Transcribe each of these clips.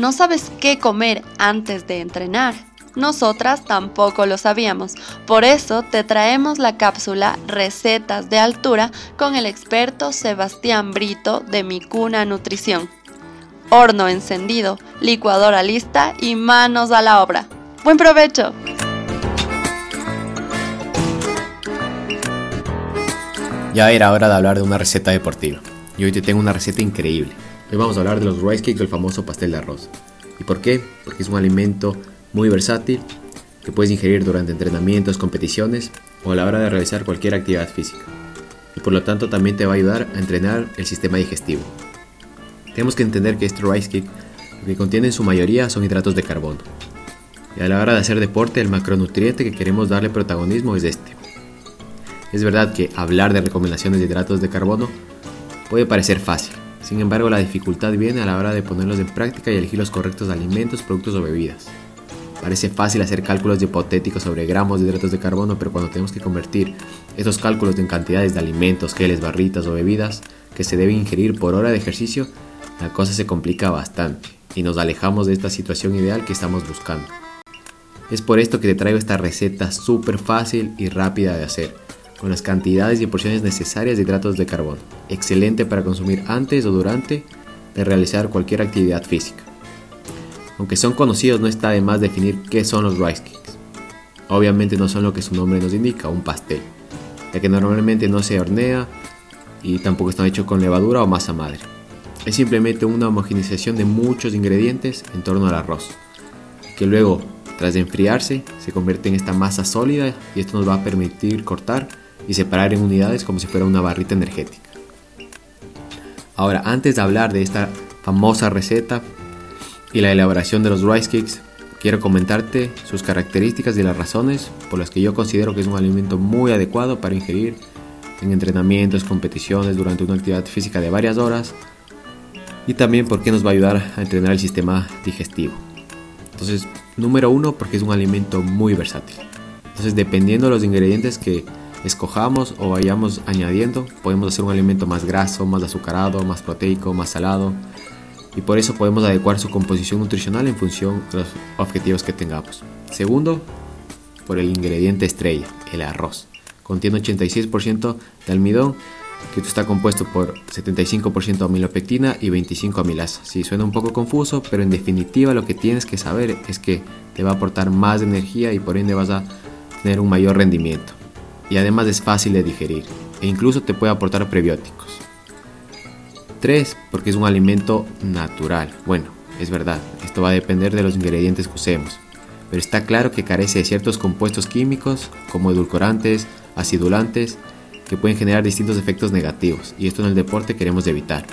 ¿No sabes qué comer antes de entrenar? Nosotras tampoco lo sabíamos, por eso te traemos la cápsula Recetas de Altura con el experto Sebastián Brito de Micuna Nutrición. Horno encendido, licuadora lista y manos a la obra. ¡Buen provecho! Ya era hora de hablar de una receta deportiva. Y hoy te tengo una receta increíble. Hoy vamos a hablar de los rice cakes, el famoso pastel de arroz. ¿Y por qué? Porque es un alimento muy versátil que puedes ingerir durante entrenamientos, competiciones o a la hora de realizar cualquier actividad física. Y por lo tanto también te va a ayudar a entrenar el sistema digestivo. Tenemos que entender que este rice cake lo que contiene en su mayoría son hidratos de carbono. Y a la hora de hacer deporte el macronutriente que queremos darle protagonismo es este. Es verdad que hablar de recomendaciones de hidratos de carbono puede parecer fácil, sin embargo la dificultad viene a la hora de ponerlos en práctica y elegir los correctos alimentos, productos o bebidas. Parece fácil hacer cálculos hipotéticos sobre gramos de hidratos de carbono, pero cuando tenemos que convertir estos cálculos en cantidades de alimentos, geles, barritas o bebidas que se deben ingerir por hora de ejercicio, la cosa se complica bastante y nos alejamos de esta situación ideal que estamos buscando. Es por esto que te traigo esta receta súper fácil y rápida de hacer, con las cantidades y porciones necesarias de hidratos de carbono, excelente para consumir antes o durante de realizar cualquier actividad física. Aunque son conocidos, no está de más definir qué son los rice cakes. Obviamente no son lo que su nombre nos indica, un pastel, ya que normalmente no se hornea y tampoco están hechos con levadura o masa madre. Es simplemente una homogenización de muchos ingredientes en torno al arroz, que luego, tras de enfriarse, se convierte en esta masa sólida y esto nos va a permitir cortar y separar en unidades como si fuera una barrita energética. Ahora, antes de hablar de esta famosa receta, y la elaboración de los rice cakes, quiero comentarte sus características y las razones por las que yo considero que es un alimento muy adecuado para ingerir en entrenamientos, competiciones, durante una actividad física de varias horas y también por qué nos va a ayudar a entrenar el sistema digestivo. Entonces, número uno, porque es un alimento muy versátil. Entonces, dependiendo de los ingredientes que escojamos o vayamos añadiendo, podemos hacer un alimento más graso, más azucarado, más proteico, más salado, y por eso podemos adecuar su composición nutricional en función de los objetivos que tengamos. Segundo, por el ingrediente estrella, el arroz. Contiene 86% de almidón, que está compuesto por 75% amilopectina y 25 amilasa. Sí, suena un poco confuso, pero en definitiva lo que tienes que saber es que te va a aportar más energía y por ende vas a tener un mayor rendimiento. Y además es fácil de digerir e incluso te puede aportar prebióticos. 3. Porque es un alimento natural. Bueno, es verdad, esto va a depender de los ingredientes que usemos, pero está claro que carece de ciertos compuestos químicos como edulcorantes, acidulantes, que pueden generar distintos efectos negativos, y esto en el deporte queremos evitar.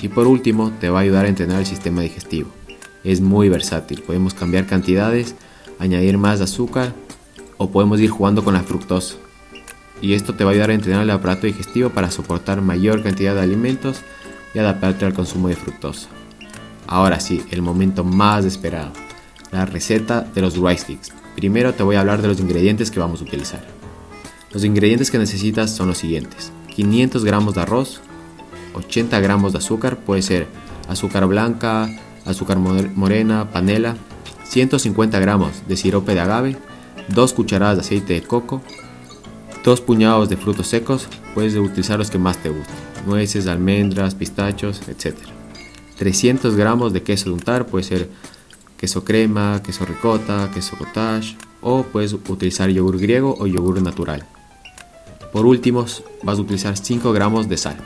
Y por último, te va a ayudar a entrenar el sistema digestivo. Es muy versátil, podemos cambiar cantidades, añadir más azúcar o podemos ir jugando con la fructosa. Y esto te va a ayudar a entrenar el aparato digestivo para soportar mayor cantidad de alimentos y adaptarte al consumo de fructosa. Ahora sí, el momento más esperado, la receta de los rice cakes. Primero te voy a hablar de los ingredientes que vamos a utilizar. Los ingredientes que necesitas son los siguientes. 500 gramos de arroz, 80 gramos de azúcar, puede ser azúcar blanca, azúcar morena, panela, 150 gramos de sirope de agave, 2 cucharadas de aceite de coco, 2 puñados de frutos secos, puedes utilizar los que más te gusten nueces, almendras, pistachos, etc. 300 gramos de queso de untar, puede ser queso crema, queso ricota, queso cottage o puedes utilizar yogur griego o yogur natural. Por último, vas a utilizar 5 gramos de sal.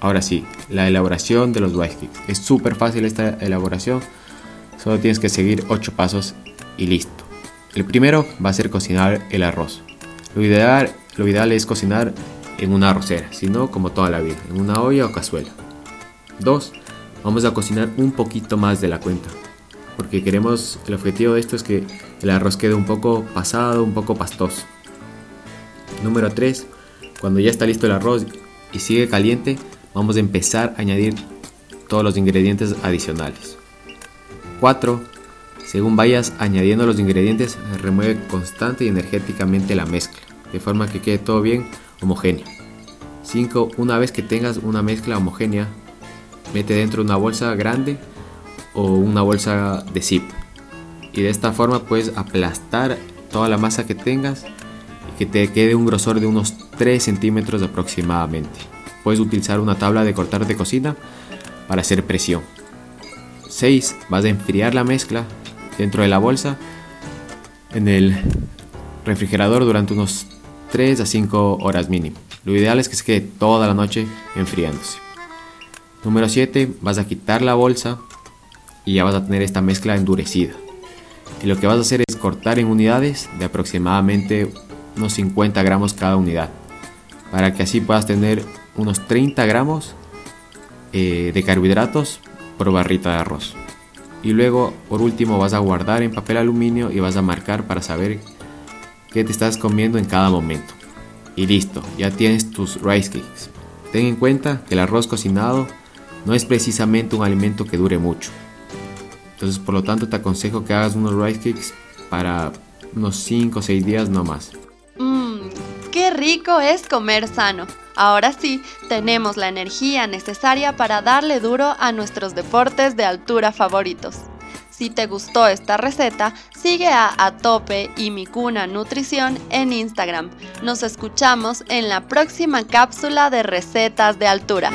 Ahora sí, la elaboración de los cakes. Es súper fácil esta elaboración, solo tienes que seguir 8 pasos y listo. El primero va a ser cocinar el arroz. Lo ideal, lo ideal es cocinar en una arrocera, sino como toda la vida, en una olla o cazuela. 2. Vamos a cocinar un poquito más de la cuenta, porque queremos, el objetivo de esto es que el arroz quede un poco pasado, un poco pastoso. Número 3. Cuando ya está listo el arroz y sigue caliente, vamos a empezar a añadir todos los ingredientes adicionales. 4. Según vayas añadiendo los ingredientes, remueve constante y energéticamente la mezcla, de forma que quede todo bien homogéneo. 5. Una vez que tengas una mezcla homogénea, mete dentro una bolsa grande o una bolsa de zip. Y de esta forma puedes aplastar toda la masa que tengas y que te quede un grosor de unos 3 centímetros aproximadamente. Puedes utilizar una tabla de cortar de cocina para hacer presión. 6. Vas a enfriar la mezcla dentro de la bolsa en el refrigerador durante unos 3 a 5 horas mínimo. Lo ideal es que se quede toda la noche enfriándose. Número 7. Vas a quitar la bolsa y ya vas a tener esta mezcla endurecida. Y lo que vas a hacer es cortar en unidades de aproximadamente unos 50 gramos cada unidad. Para que así puedas tener unos 30 gramos eh, de carbohidratos por barrita de arroz. Y luego, por último, vas a guardar en papel aluminio y vas a marcar para saber qué te estás comiendo en cada momento. Y listo, ya tienes tus rice cakes. Ten en cuenta que el arroz cocinado no es precisamente un alimento que dure mucho. Entonces, por lo tanto, te aconsejo que hagas unos rice cakes para unos 5 o 6 días no más. Mmm, qué rico es comer sano. Ahora sí, tenemos la energía necesaria para darle duro a nuestros deportes de altura favoritos. Si te gustó esta receta, sigue a Atope y Mikuna Nutrición en Instagram. Nos escuchamos en la próxima cápsula de recetas de altura.